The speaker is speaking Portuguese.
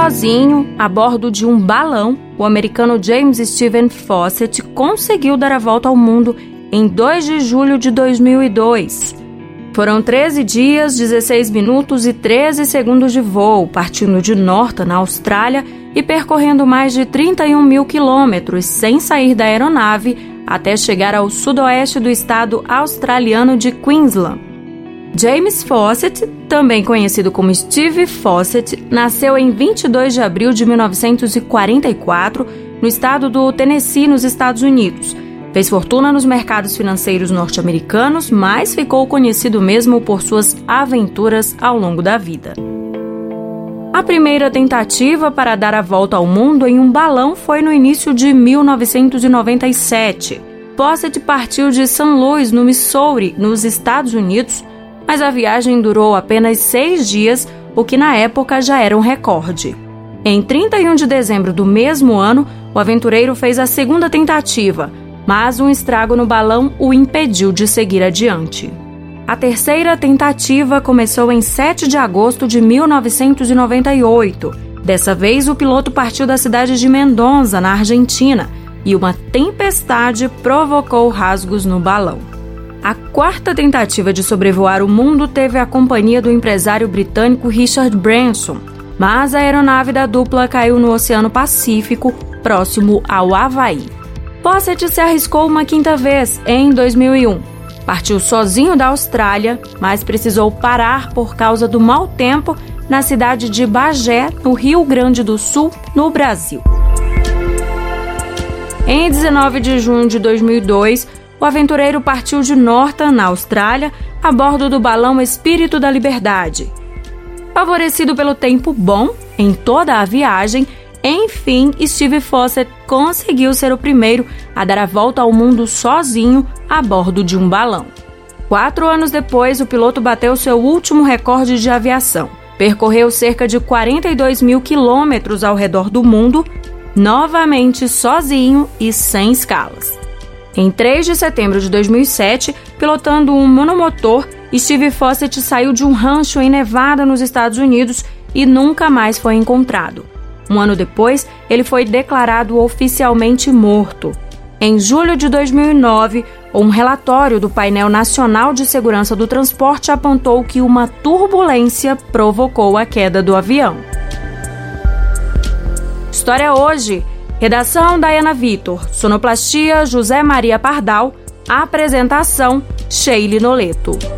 Sozinho, a bordo de um balão, o americano James Stephen Fawcett conseguiu dar a volta ao mundo em 2 de julho de 2002. Foram 13 dias, 16 minutos e 13 segundos de voo, partindo de Norton, na Austrália, e percorrendo mais de 31 mil quilômetros sem sair da aeronave até chegar ao sudoeste do estado australiano de Queensland. James Fawcett, também conhecido como Steve Fawcett, nasceu em 22 de abril de 1944 no estado do Tennessee, nos Estados Unidos Fez fortuna nos mercados financeiros norte-americanos, mas ficou conhecido mesmo por suas aventuras ao longo da vida. A primeira tentativa para dar a volta ao mundo em um balão foi no início de 1997. Posset partiu de St. Louis, no Missouri, nos Estados Unidos, mas a viagem durou apenas seis dias, o que na época já era um recorde. Em 31 de dezembro do mesmo ano, o aventureiro fez a segunda tentativa, mas um estrago no balão o impediu de seguir adiante. A terceira tentativa começou em 7 de agosto de 1998. Dessa vez, o piloto partiu da cidade de Mendoza, na Argentina, e uma tempestade provocou rasgos no balão. A quarta tentativa de sobrevoar o mundo teve a companhia do empresário britânico Richard Branson, mas a aeronave da dupla caiu no Oceano Pacífico, próximo ao Havaí. Posset se arriscou uma quinta vez, em 2001. Partiu sozinho da Austrália, mas precisou parar por causa do mau tempo na cidade de Bagé, no Rio Grande do Sul, no Brasil. Em 19 de junho de 2002, o aventureiro partiu de Norton, na Austrália, a bordo do balão Espírito da Liberdade. Favorecido pelo tempo bom em toda a viagem, enfim, Steve Fawcett conseguiu ser o primeiro a dar a volta ao mundo sozinho a bordo de um balão. Quatro anos depois, o piloto bateu seu último recorde de aviação. Percorreu cerca de 42 mil quilômetros ao redor do mundo, novamente sozinho e sem escalas. Em 3 de setembro de 2007, pilotando um monomotor, Steve Fawcett saiu de um rancho em Nevada, nos Estados Unidos, e nunca mais foi encontrado. Um ano depois, ele foi declarado oficialmente morto. Em julho de 2009, um relatório do Painel Nacional de Segurança do Transporte apontou que uma turbulência provocou a queda do avião. História hoje. Redação Dayana Vitor. Sonoplastia José Maria Pardal. Apresentação Sheile Noleto.